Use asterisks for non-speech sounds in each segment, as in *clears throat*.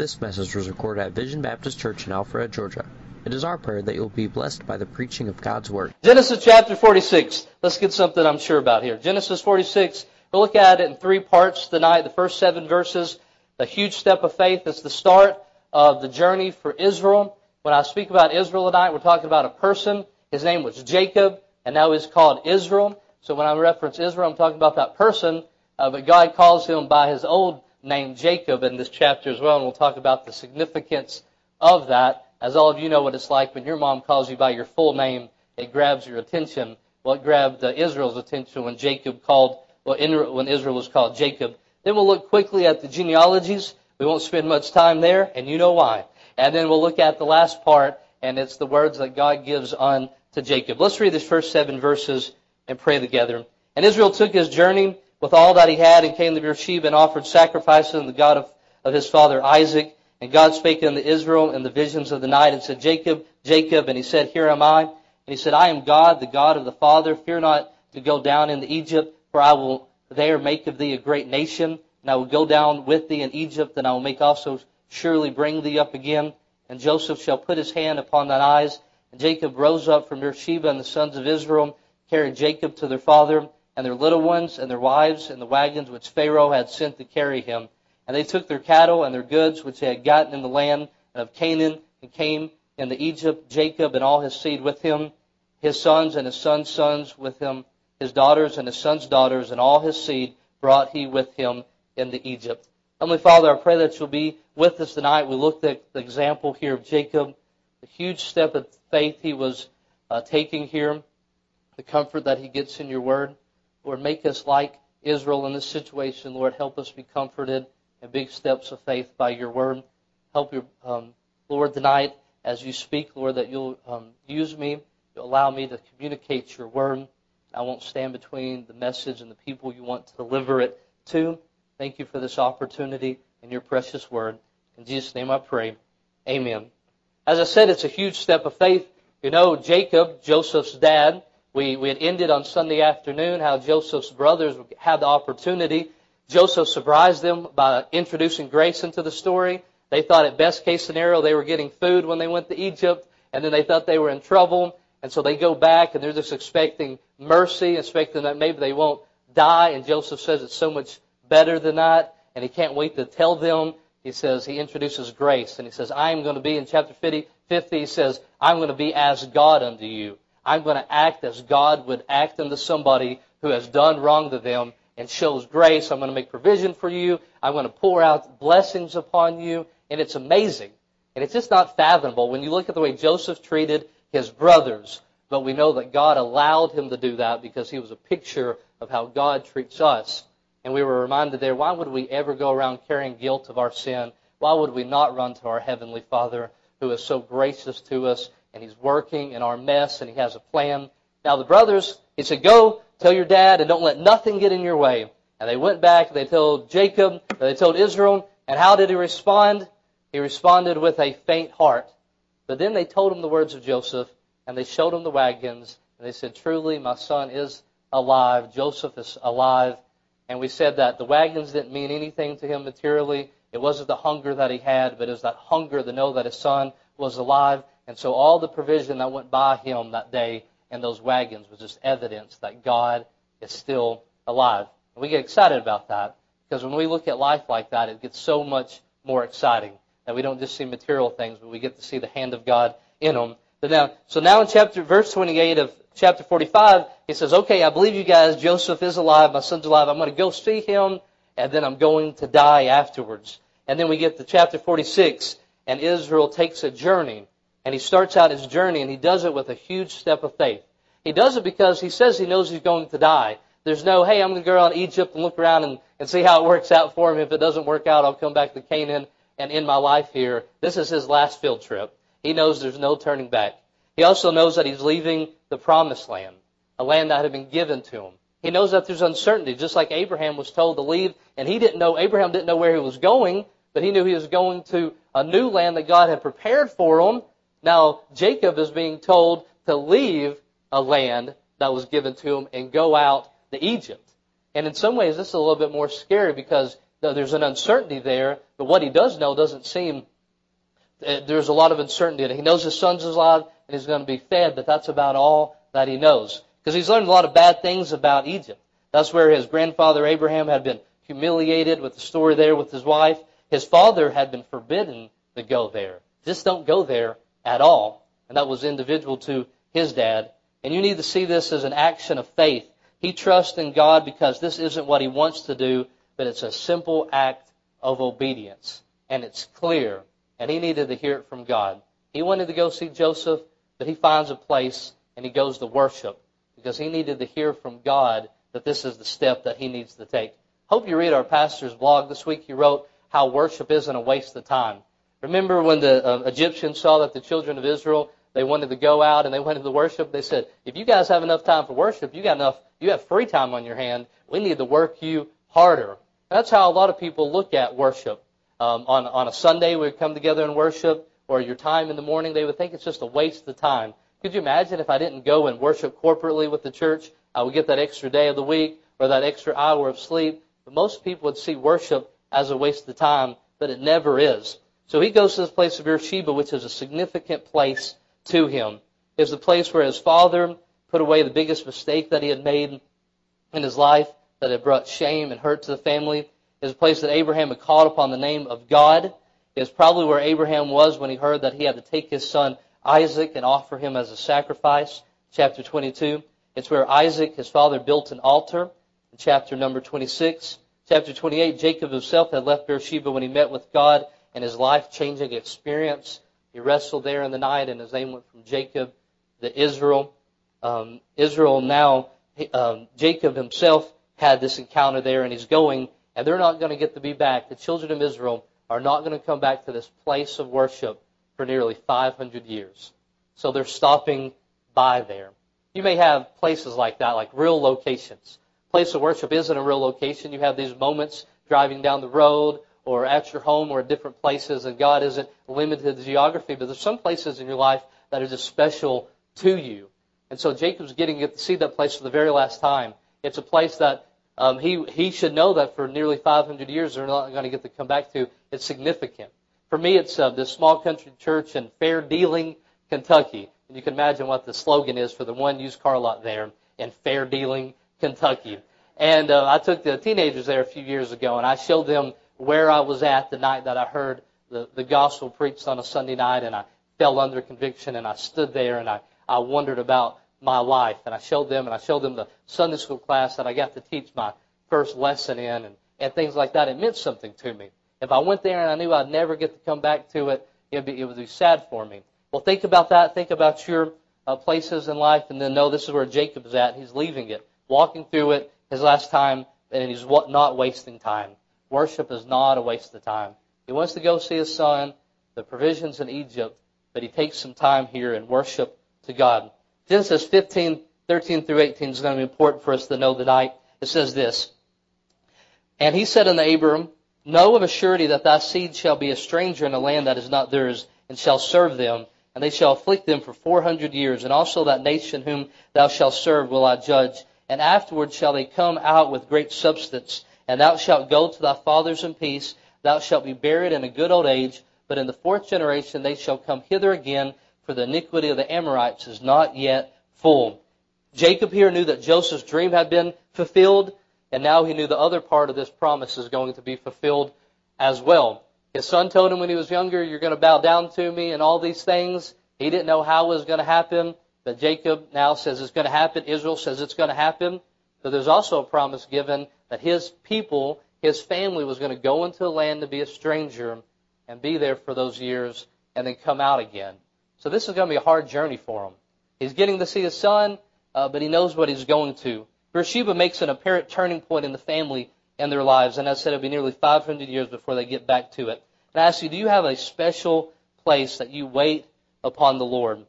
This message was recorded at Vision Baptist Church in Alpharetta, Georgia. It is our prayer that you'll be blessed by the preaching of God's Word. Genesis chapter 46. Let's get something I'm sure about here. Genesis 46. We'll look at it in three parts tonight. The first seven verses, a huge step of faith. It's the start of the journey for Israel. When I speak about Israel tonight, we're talking about a person. His name was Jacob, and now he's called Israel. So when I reference Israel, I'm talking about that person, uh, but God calls him by his old name Jacob in this chapter as well, and we'll talk about the significance of that. As all of you know what it's like when your mom calls you by your full name, it grabs your attention. Well, grabbed uh, Israel's attention when Jacob called, well, when Israel was called Jacob. Then we'll look quickly at the genealogies. We won't spend much time there, and you know why. And then we'll look at the last part, and it's the words that God gives on to Jacob. Let's read these first seven verses and pray together. And Israel took his journey with all that he had and came to Beersheba and offered sacrifices to the God of, of his father Isaac. And God spake unto Israel in the visions of the night and said, Jacob, Jacob. And he said, Here am I. And he said, I am God, the God of the Father. Fear not to go down into Egypt, for I will there make of thee a great nation. And I will go down with thee in Egypt, and I will make also surely bring thee up again. And Joseph shall put his hand upon thine eyes. And Jacob rose up from Beersheba, and the sons of Israel carried Jacob to their father, and their little ones, and their wives, and the wagons which Pharaoh had sent to carry him. And they took their cattle and their goods which they had gotten in the land of Canaan, and came into Egypt, Jacob and all his seed with him, his sons and his sons' sons with him, his daughters and his sons' daughters, and all his seed brought he with him into Egypt. Heavenly Father, I pray that you'll be with us tonight. We looked at the example here of Jacob, the huge step of faith he was uh, taking here, the comfort that he gets in your word. Lord, make us like Israel in this situation. Lord, help us be comforted in big steps of faith by your word. Help your, um, Lord, tonight as you speak, Lord, that you'll um, use me, you'll allow me to communicate your word. I won't stand between the message and the people you want to deliver it to. Thank you for this opportunity and your precious word. In Jesus' name I pray. Amen. As I said, it's a huge step of faith. You know, Jacob, Joseph's dad, we, we had ended on Sunday afternoon how Joseph's brothers had the opportunity. Joseph surprised them by introducing grace into the story. They thought at best case scenario they were getting food when they went to Egypt, and then they thought they were in trouble, and so they go back and they're just expecting mercy, expecting that maybe they won't die, and Joseph says it's so much better than that, and he can't wait to tell them. He says, he introduces grace, and he says, I am going to be, in chapter 50, 50 he says, I'm going to be as God unto you. I'm going to act as God would act unto somebody who has done wrong to them and shows grace. I'm going to make provision for you. I'm going to pour out blessings upon you. And it's amazing. And it's just not fathomable when you look at the way Joseph treated his brothers. But we know that God allowed him to do that because he was a picture of how God treats us. And we were reminded there, why would we ever go around carrying guilt of our sin? Why would we not run to our Heavenly Father who is so gracious to us and he's working in our mess and he has a plan. Now the brothers, he said, go tell your dad and don't let nothing get in your way. And they went back, they told Jacob, they told Israel, and how did he respond? He responded with a faint heart. But then they told him the words of Joseph, and they showed him the wagons, and they said, truly my son is alive, Joseph is alive. And we said that the wagons didn't mean anything to him materially. It wasn't the hunger that he had, but it was that hunger to know that his son was alive. And so all the provision that went by him that day in those wagons was just evidence that God is still alive. And we get excited about that because when we look at life like that, it gets so much more exciting that we don't just see material things, but we get to see the hand of God in them. But now, so now in chapter, verse 28 of chapter 45, he says, okay, I believe you guys, Joseph is alive, my son's alive, I'm going to go see him, and then I'm going to die afterwards. And then we get to chapter 46, and Israel takes a journey and he starts out his journey and he does it with a huge step of faith. He does it because he says he knows he's going to die. There's no, hey, I'm going to go around Egypt and look around and, and see how it works out for him. If it doesn't work out, I'll come back to Canaan and end my life here. This is his last field trip. He knows there's no turning back. He also knows that he's leaving the promised land, a land that had been given to him. He knows that there's uncertainty, just like Abraham was told to leave, and he didn't know, Abraham didn't know where he was going, but he knew he was going to a new land that God had prepared for him, now, Jacob is being told to leave a land that was given to him and go out to Egypt. And in some ways, this is a little bit more scary because there's an uncertainty there, but what he does know doesn't seem, uh, there's a lot of uncertainty. He knows his son's alive and he's going to be fed, but that's about all that he knows. Because he's learned a lot of bad things about Egypt. That's where his grandfather Abraham had been humiliated with the story there with his wife. His father had been forbidden to go there. Just don't go there at all. And that was individual to his dad. And you need to see this as an action of faith. He trusts in God because this isn't what he wants to do, but it's a simple act of obedience. And it's clear. And he needed to hear it from God. He wanted to go see Joseph, but he finds a place and he goes to worship because he needed to hear from God that this is the step that he needs to take. Hope you read our pastor's blog this week. He wrote how worship isn't a waste of time. Remember when the uh, Egyptians saw that the children of Israel they wanted to go out and they wanted to worship. They said, if you guys have enough time for worship, you got enough, you have free time on your hand. We need to work you harder. That's how a lot of people look at worship. Um, on on a Sunday, we would come together and worship, or your time in the morning, they would think it's just a waste of time. Could you imagine if I didn't go and worship corporately with the church? I would get that extra day of the week or that extra hour of sleep. But most people would see worship as a waste of time, but it never is. So he goes to this place of Beersheba, which is a significant place to him. It's the place where his father put away the biggest mistake that he had made in his life that had brought shame and hurt to the family. It's a place that Abraham had called upon the name of God. It's probably where Abraham was when he heard that he had to take his son Isaac and offer him as a sacrifice. Chapter 22. It's where Isaac, his father, built an altar. Chapter number 26. Chapter 28, Jacob himself had left Beersheba when he met with God and his life-changing experience. He wrestled there in the night, and his name went from Jacob to Israel. Um, Israel now, um, Jacob himself had this encounter there, and he's going, and they're not going to get to be back. The children of Israel are not going to come back to this place of worship for nearly 500 years. So they're stopping by there. You may have places like that, like real locations. Place of worship isn't a real location. You have these moments driving down the road or at your home or at different places, and God isn't limited to geography, but there's some places in your life that are just special to you. And so Jacob's getting to see that place for the very last time. It's a place that um, he he should know that for nearly 500 years they're not going to get to come back to. It's significant. For me, it's uh, this small country church in Fair Dealing, Kentucky. And you can imagine what the slogan is for the one used car lot there in Fair Dealing, Kentucky. And uh, I took the teenagers there a few years ago, and I showed them where I was at the night that I heard the, the gospel preached on a Sunday night and I fell under conviction and I stood there and I, I wondered about my life and I showed them and I showed them the Sunday school class that I got to teach my first lesson in and, and things like that. It meant something to me. If I went there and I knew I'd never get to come back to it, it'd be, it would be sad for me. Well, think about that. Think about your uh, places in life and then know this is where Jacob's at. He's leaving it, walking through it his last time and he's not wasting time. Worship is not a waste of time. He wants to go see his son, the provisions in Egypt, but he takes some time here and worship to God. Genesis 15, 13 through 18 is going to be important for us to know tonight. It says this, And he said unto Abram, Know of a surety that thy seed shall be a stranger in a land that is not theirs, and shall serve them, and they shall afflict them for four hundred years, and also that nation whom thou shalt serve will I judge. And afterward shall they come out with great substance, and thou shalt go to thy fathers in peace. Thou shalt be buried in a good old age. But in the fourth generation they shall come hither again, for the iniquity of the Amorites is not yet full. Jacob here knew that Joseph's dream had been fulfilled, and now he knew the other part of this promise is going to be fulfilled as well. His son told him when he was younger, You're going to bow down to me and all these things. He didn't know how it was going to happen, but Jacob now says it's going to happen. Israel says it's going to happen. But there's also a promise given that his people, his family was going to go into a land to be a stranger and be there for those years and then come out again. So this is going to be a hard journey for him. He's getting to see his son, uh, but he knows what he's going to. Beersheba makes an apparent turning point in the family and their lives, and I said, it'll be nearly 500 years before they get back to it. And I ask you, do you have a special place that you wait upon the Lord?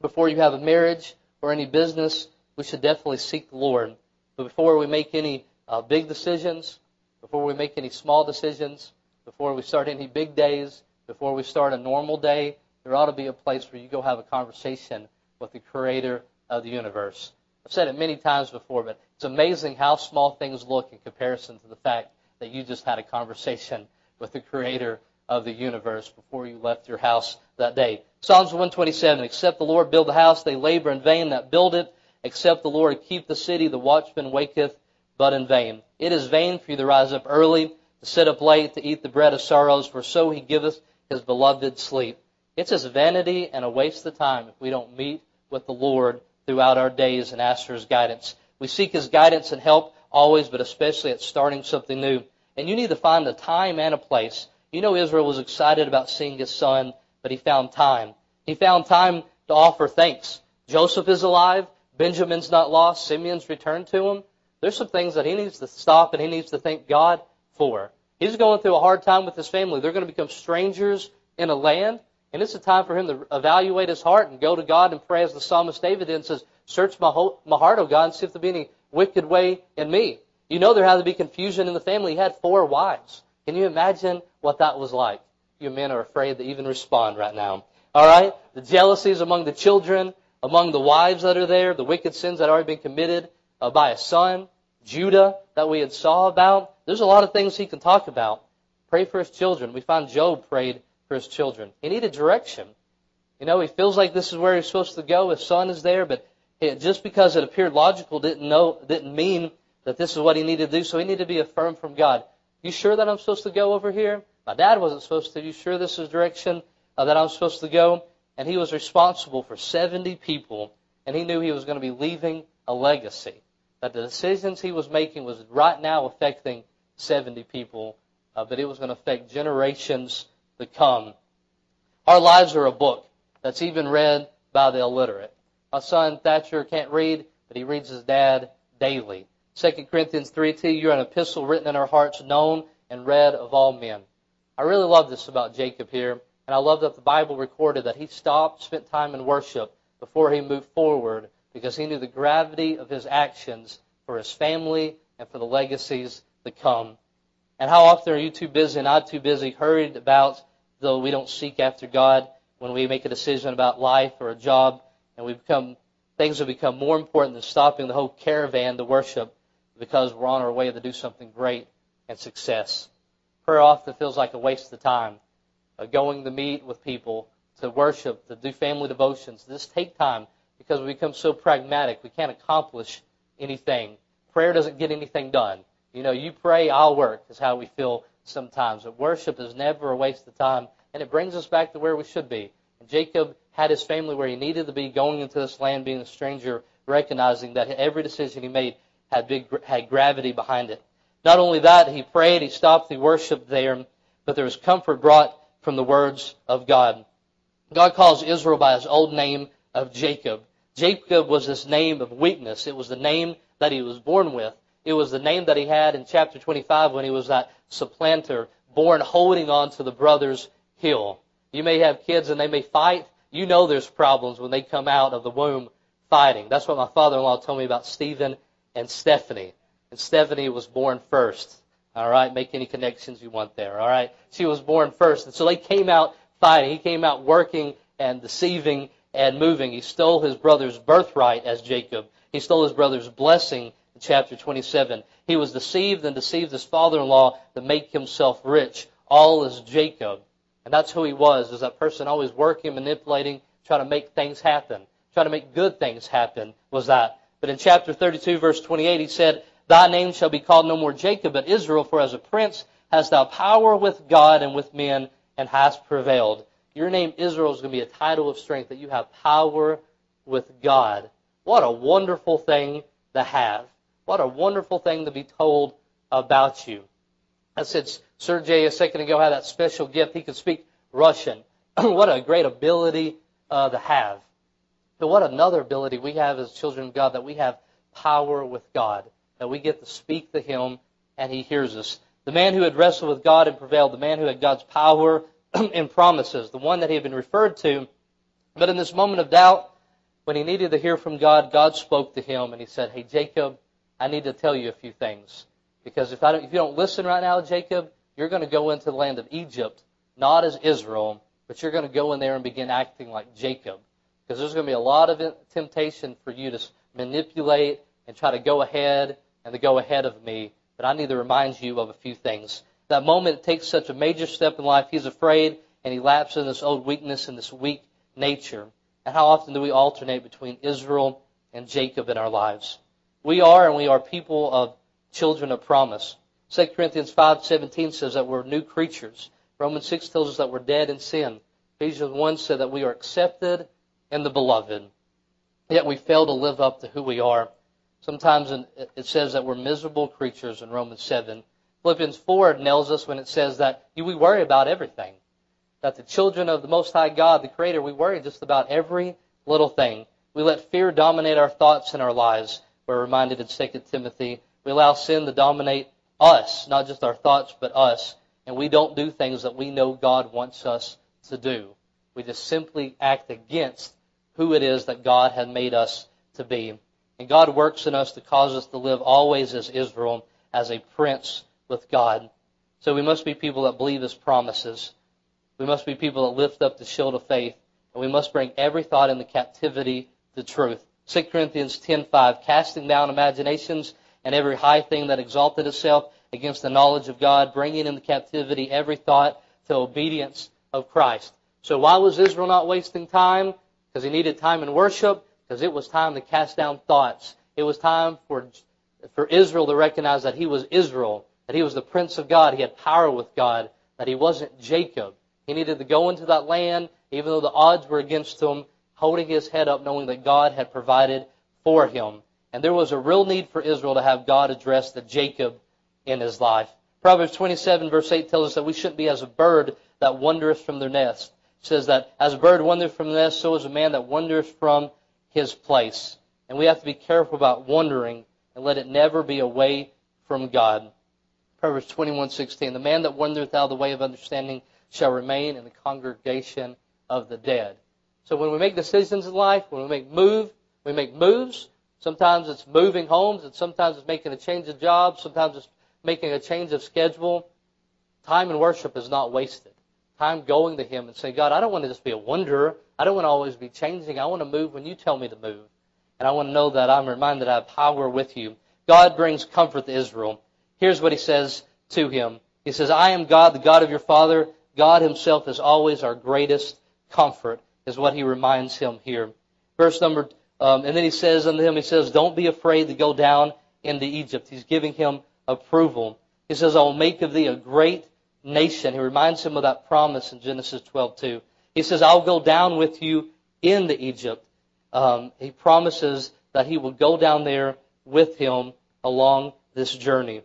Before you have a marriage or any business, we should definitely seek the Lord. But before we make any uh, big decisions, before we make any small decisions, before we start any big days, before we start a normal day, there ought to be a place where you go have a conversation with the creator of the universe. I've said it many times before, but it's amazing how small things look in comparison to the fact that you just had a conversation with the creator of the universe before you left your house that day. Psalms 127, except the Lord build the house, they labor in vain that build it. Except the Lord keep the city, the watchman waketh but in vain. It is vain for you to rise up early, to sit up late, to eat the bread of sorrows, for so he giveth his beloved sleep. It's just vanity and a waste of time if we don't meet with the Lord throughout our days and ask for his guidance. We seek his guidance and help always, but especially at starting something new. And you need to find a time and a place. You know Israel was excited about seeing his son, but he found time. He found time to offer thanks. Joseph is alive. Benjamin's not lost. Simeon's returned to him. There's some things that he needs to stop and he needs to thank God for. He's going through a hard time with his family. They're going to become strangers in a land. And it's a time for him to evaluate his heart and go to God and pray as the psalmist David did and says, Search my, whole, my heart, O God, and see if there be any wicked way in me. You know there had to be confusion in the family. He had four wives. Can you imagine what that was like? You men are afraid to even respond right now. All right? The jealousies among the children, among the wives that are there, the wicked sins that had already been committed uh, by a son, Judah, that we had saw about. There's a lot of things he can talk about. Pray for his children. We find Job prayed for his children. He needed direction. You know, he feels like this is where he's supposed to go. His son is there, but just because it appeared logical didn't know didn't mean that this is what he needed to do. So he needed to be affirmed from God. You sure that I'm supposed to go over here? My dad wasn't supposed to. You sure this is direction uh, that I'm supposed to go? And he was responsible for 70 people, and he knew he was going to be leaving a legacy. That the decisions he was making was right now affecting 70 people, uh, but it was going to affect generations to come. Our lives are a book that's even read by the illiterate. My son Thatcher can't read, but he reads his dad daily. 2 Corinthians 3 2, you're an epistle written in our hearts, known and read of all men. I really love this about Jacob here, and I love that the Bible recorded that he stopped, spent time in worship before he moved forward because he knew the gravity of his actions for his family and for the legacies that come. And how often are you too busy and I too busy, hurried about, though we don't seek after God when we make a decision about life or a job and we become things have become more important than stopping the whole caravan to worship because we're on our way to do something great and success. Prayer often feels like a waste of time. Uh, going to meet with people, to worship, to do family devotions. Just take time because we become so pragmatic. We can't accomplish anything. Prayer doesn't get anything done. You know, you pray, I'll work, is how we feel sometimes. But worship is never a waste of time, and it brings us back to where we should be. And Jacob had his family where he needed to be, going into this land, being a stranger, recognizing that every decision he made had big had gravity behind it. Not only that, he prayed, he stopped, he worshiped there, but there was comfort brought from the words of God. God calls Israel by his old name of Jacob. Jacob was this name of weakness. It was the name that he was born with. It was the name that he had in chapter 25 when he was that supplanter, born holding on to the brother's heel. You may have kids and they may fight. You know there's problems when they come out of the womb fighting. That's what my father-in-law told me about Stephen and Stephanie. And Stephanie was born first. All right, make any connections you want there. All right, she was born first, and so they came out fighting. He came out working and deceiving and moving. He stole his brother's birthright as Jacob. He stole his brother's blessing in chapter 27. He was deceived and deceived his father-in-law to make himself rich. All as Jacob. And that's who he was, is that person always working, manipulating, trying to make things happen. Trying to make good things happen was that. But in chapter 32, verse 28, he said, Thy name shall be called no more Jacob, but Israel, for as a prince hast thou power with God and with men, and hast prevailed. Your name, Israel, is going to be a title of strength, that you have power with God. What a wonderful thing to have. What a wonderful thing to be told about you. I said Sergey a second ago had that special gift. He could speak Russian. *clears throat* what a great ability uh, to have. But what another ability we have as children of God, that we have power with God, that we get to speak to Him and He hears us. The man who had wrestled with God and prevailed, the man who had God's power *clears throat* and promises, the one that he had been referred to. But in this moment of doubt, when he needed to hear from God, God spoke to him and he said, Hey, Jacob, I need to tell you a few things. Because if, I don't, if you don't listen right now, Jacob, you're going to go into the land of Egypt, not as Israel, but you're going to go in there and begin acting like Jacob. Because there's going to be a lot of temptation for you to manipulate and try to go ahead and to go ahead of me. But but I need to remind you of a few things. That moment it takes such a major step in life, he's afraid and he lapses in this old weakness and this weak nature. And how often do we alternate between Israel and Jacob in our lives? We are, and we are people of children of promise. 2 Corinthians 5:17 says that we're new creatures. Romans 6 tells us that we're dead in sin. Ephesians 1 said that we are accepted in the beloved. Yet we fail to live up to who we are. Sometimes it says that we're miserable creatures in Romans 7. Philippians 4 nails us when it says that we worry about everything. That the children of the Most High God, the Creator, we worry just about every little thing. We let fear dominate our thoughts and our lives. We're reminded in 2 Timothy. We allow sin to dominate us, not just our thoughts, but us. And we don't do things that we know God wants us to do. We just simply act against who it is that God had made us to be. And God works in us to cause us to live always as Israel, as a prince with God. So we must be people that believe His promises. We must be people that lift up the shield of faith. And we must bring every thought into captivity to truth. 2 Corinthians 10:5, casting down imaginations and every high thing that exalted itself against the knowledge of God, bringing into captivity every thought to obedience of Christ. So why was Israel not wasting time? Because he needed time in worship, because it was time to cast down thoughts. It was time for, for Israel to recognize that he was Israel, that he was the Prince of God, he had power with God, that he wasn't Jacob. He needed to go into that land, even though the odds were against him, holding his head up, knowing that God had provided for him. And there was a real need for Israel to have God address the Jacob in his life. Proverbs 27 verse 8 tells us that we shouldn't be as a bird that wandereth from their nest. It says that as a bird wandereth from the nest, so is a man that wandereth from his place. And we have to be careful about wandering and let it never be away from God. Proverbs 21:16 The man that wandereth out of the way of understanding shall remain in the congregation of the dead. So when we make decisions in life, when we make move, we make moves. Sometimes it's moving homes, and sometimes it's making a change of job, sometimes it's making a change of schedule. Time in worship is not wasted. Time going to Him and saying, God, I don't want to just be a wanderer. I don't want to always be changing. I want to move when you tell me to move. And I want to know that I'm reminded I have power with you. God brings comfort to Israel. Here's what He says to him. He says, I am God, the God of your father. God Himself is always our greatest comfort, is what He reminds him here. Verse number, um, and then He says unto him, He says, Don't be afraid to go down into Egypt. He's giving him approval. He says, I will make of thee a great nation. He reminds him of that promise in Genesis 12:2. He says, I'll go down with you into Egypt. Um, he promises that he will go down there with him along this journey.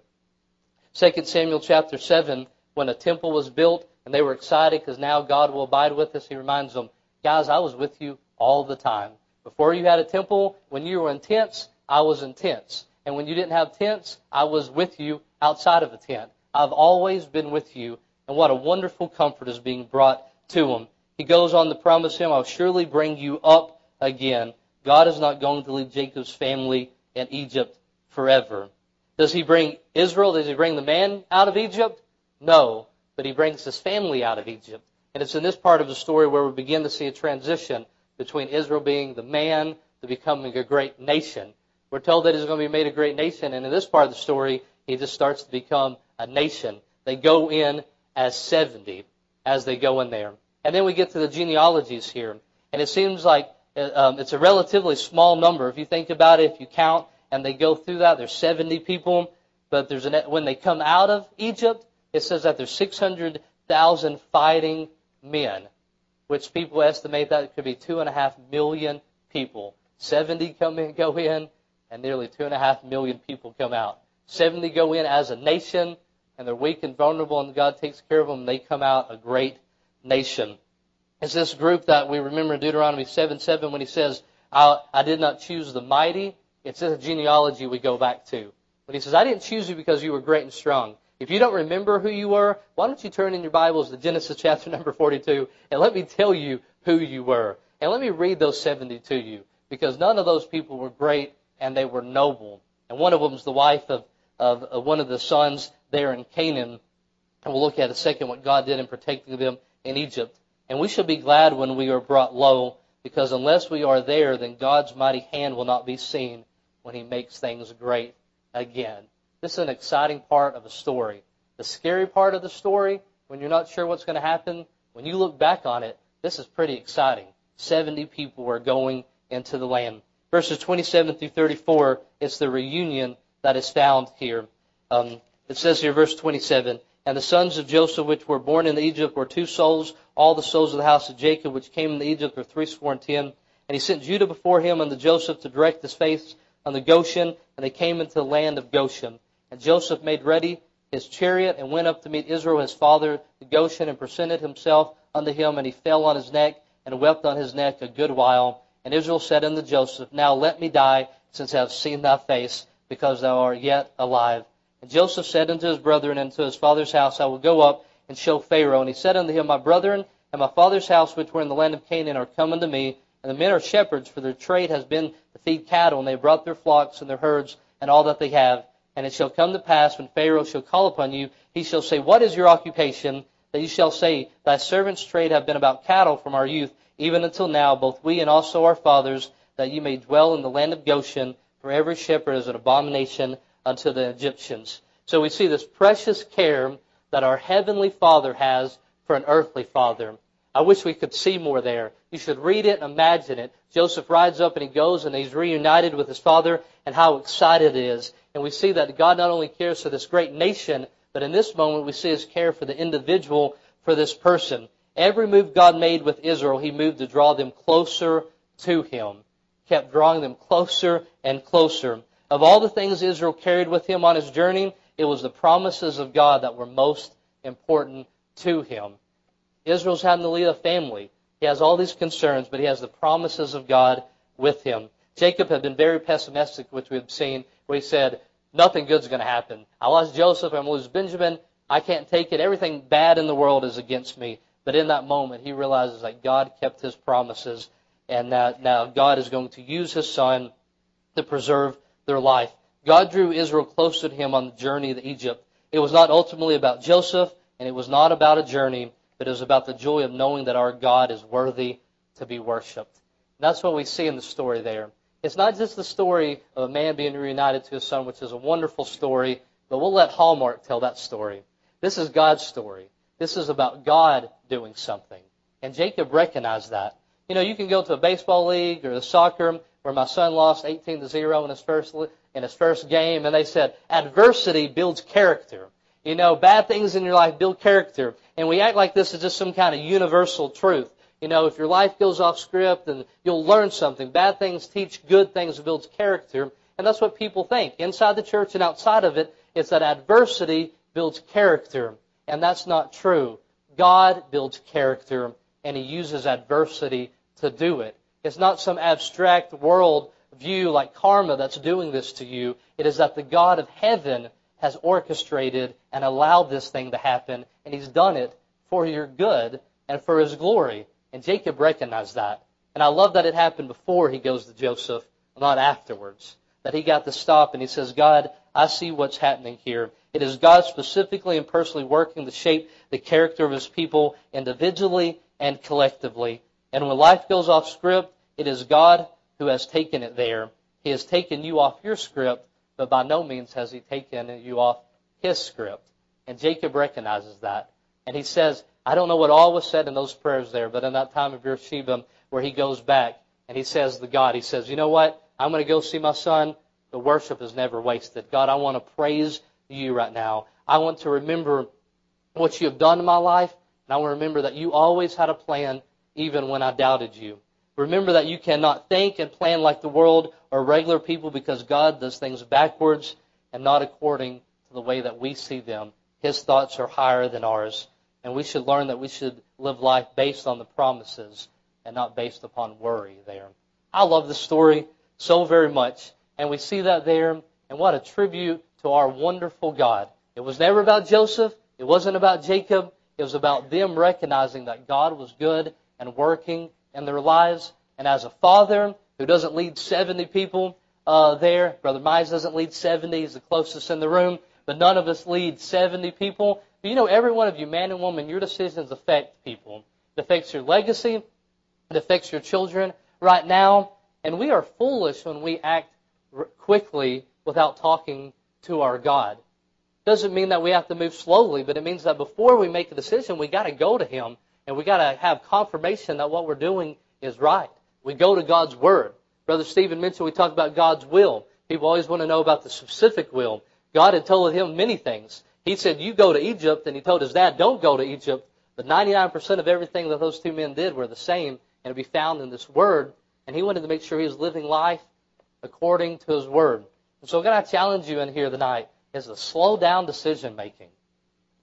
2 Samuel chapter 7, when a temple was built and they were excited because now God will abide with us, he reminds them, guys, I was with you all the time. Before you had a temple, when you were in tents, I was in tents. And when you didn't have tents, I was with you outside of the tent. I've always been with you. And what a wonderful comfort is being brought to him. He goes on to promise him, I'll surely bring you up again. God is not going to leave Jacob's family in Egypt forever. Does he bring Israel? Does he bring the man out of Egypt? No. But he brings his family out of Egypt. And it's in this part of the story where we begin to see a transition between Israel being the man to becoming a great nation. We're told that he's going to be made a great nation, and in this part of the story, he just starts to become a nation. They go in as 70 as they go in there. And then we get to the genealogies here. And it seems like uh, um, it's a relatively small number. If you think about it, if you count and they go through that, there's 70 people. But there's an, when they come out of Egypt, it says that there's 600,000 fighting men, which people estimate that could be two and a half million people. 70 come in, go in, and nearly two and a half million people come out. 70 go in as a nation, and they're weak and vulnerable, and God takes care of them, and they come out a great nation. It's this group that we remember in Deuteronomy 7 7 when he says, I, I did not choose the mighty. It's a genealogy we go back to. But he says, I didn't choose you because you were great and strong. If you don't remember who you were, why don't you turn in your Bibles to Genesis *laughs* chapter number 42 and let me tell you who you were. And let me read those 70 to you because none of those people were great and they were noble. And one of them is the wife of, of, of one of the sons there in Canaan. And we'll look at a second what God did in protecting them in Egypt. And we shall be glad when we are brought low, because unless we are there, then God's mighty hand will not be seen when he makes things great again. This is an exciting part of a story. The scary part of the story, when you're not sure what's going to happen, when you look back on it, this is pretty exciting. 70 people are going into the land. Verses 27 through 34, it's the reunion that is found here. Um, it says here, verse 27, And the sons of Joseph which were born in Egypt were two souls. All the souls of the house of Jacob which came into Egypt were threescore and ten. And he sent Judah before him unto Joseph to direct his face the Goshen, and they came into the land of Goshen. And Joseph made ready his chariot and went up to meet Israel his father, the Goshen, and presented himself unto him, and he fell on his neck and wept on his neck a good while. And Israel said unto Joseph, Now let me die, since I have seen thy face, because thou art yet alive. And Joseph said unto his brethren and to his father's house, I will go up and show Pharaoh. And he said unto him, My brethren and my father's house, which were in the land of Canaan, are come unto me. And the men are shepherds, for their trade has been to feed cattle, and they have brought their flocks and their herds and all that they have. And it shall come to pass when Pharaoh shall call upon you, he shall say, What is your occupation? That you shall say, Thy servant's trade have been about cattle from our youth, even until now, both we and also our fathers, that you may dwell in the land of Goshen, for every shepherd is an abomination unto the Egyptians. So we see this precious care that our heavenly Father has for an earthly father. I wish we could see more there. You should read it and imagine it. Joseph rides up and he goes and he's reunited with his father and how excited it is. And we see that God not only cares for this great nation, but in this moment we see his care for the individual, for this person. Every move God made with Israel, he moved to draw them closer to him. Kept drawing them closer and closer. Of all the things Israel carried with him on his journey, it was the promises of God that were most important to him. Israel's having to lead a family. He has all these concerns, but he has the promises of God with him. Jacob had been very pessimistic, which we've seen, where he said, nothing good's going to happen. I lost Joseph, I'm going to lose Benjamin. I can't take it. Everything bad in the world is against me. But in that moment, he realizes that God kept his promises, and that now God is going to use his son to preserve their life. God drew Israel closer to him on the journey to Egypt. It was not ultimately about Joseph, and it was not about a journey, but it was about the joy of knowing that our God is worthy to be worshiped. That's what we see in the story there. It's not just the story of a man being reunited to his son, which is a wonderful story, but we'll let Hallmark tell that story. This is God's story. This is about God doing something. And Jacob recognized that. You know, you can go to a baseball league or a soccer where my son lost 18 to 0 in his first in his first game and they said adversity builds character. You know, bad things in your life build character. And we act like this is just some kind of universal truth. You know, if your life goes off script, then you'll learn something. Bad things teach good things, builds character. And that's what people think. Inside the church and outside of it, it's that adversity builds character. And that's not true. God builds character, and He uses adversity to do it. It's not some abstract world view like karma that's doing this to you. It is that the God of heaven has orchestrated and allowed this thing to happen, and He's done it for your good and for His glory. And Jacob recognized that. And I love that it happened before he goes to Joseph, not afterwards. That he got to stop and he says, God, I see what's happening here. It is God specifically and personally working to shape the character of his people individually and collectively. And when life goes off script, it is God who has taken it there. He has taken you off your script, but by no means has he taken you off his script. And Jacob recognizes that. And he says, I don't know what all was said in those prayers there, but in that time of Beersheba where he goes back and he says to God, he says, you know what? I'm going to go see my son. The worship is never wasted. God, I want to praise you right now. I want to remember what you have done in my life, and I want to remember that you always had a plan even when I doubted you. Remember that you cannot think and plan like the world or regular people because God does things backwards and not according to the way that we see them. His thoughts are higher than ours. And we should learn that we should live life based on the promises and not based upon worry there. I love this story so very much. And we see that there. And what a tribute to our wonderful God. It was never about Joseph. It wasn't about Jacob. It was about them recognizing that God was good and working in their lives. And as a father who doesn't lead 70 people uh, there, Brother Mize doesn't lead 70. He's the closest in the room. But none of us lead 70 people. But you know, every one of you, man and woman, your decisions affect people. It affects your legacy. It affects your children right now. And we are foolish when we act quickly without talking to our God. Doesn't mean that we have to move slowly, but it means that before we make a decision, we got to go to Him and we got to have confirmation that what we're doing is right. We go to God's Word. Brother Stephen mentioned we talked about God's will. People always want to know about the specific will. God had told him many things. He said, You go to Egypt, and he told his dad, Don't go to Egypt. But 99% of everything that those two men did were the same and it'd be found in this Word. And he wanted to make sure he was living life according to his Word. And so, God, to challenge you in here tonight is to slow down decision making.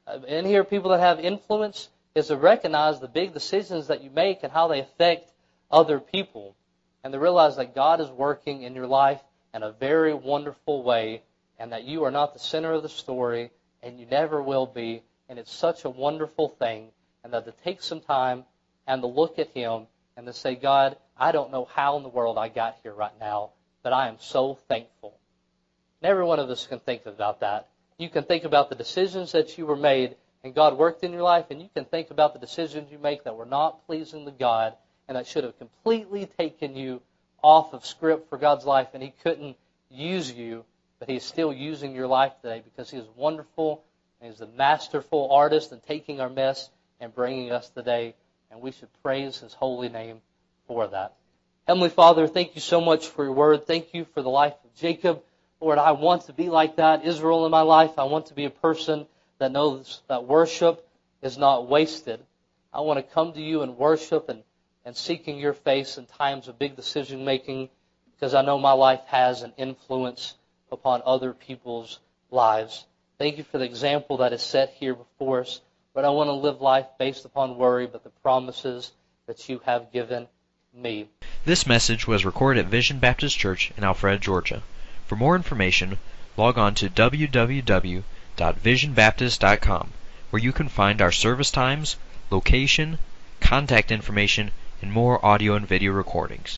Uh, in here, people that have influence is to recognize the big decisions that you make and how they affect other people. And to realize that God is working in your life in a very wonderful way and that you are not the center of the story and you never will be. And it's such a wonderful thing. And that to take some time and to look at Him and to say, God, I don't know how in the world I got here right now, but I am so thankful. And every one of us can think about that. You can think about the decisions that you were made and God worked in your life, and you can think about the decisions you make that were not pleasing to God and that should have completely taken you off of script for God's life, and He couldn't use you, but He's still using your life today because He is wonderful and He's a masterful artist in taking our mess and bringing us today, and we should praise His holy name for that. Heavenly Father, thank you so much for your word. Thank you for the life of Jacob. Lord, I want to be like that. Israel in my life, I want to be a person that knows that worship is not wasted. I want to come to you and worship and, and seeking your face in times of big decision making because I know my life has an influence upon other people's lives. Thank you for the example that is set here before us. But I want to live life based upon worry, but the promises that you have given me. This message was recorded at Vision Baptist Church in Alpharetta, Georgia. For more information, log on to www.visionbaptist.com, where you can find our service times, location, contact information, and more audio and video recordings.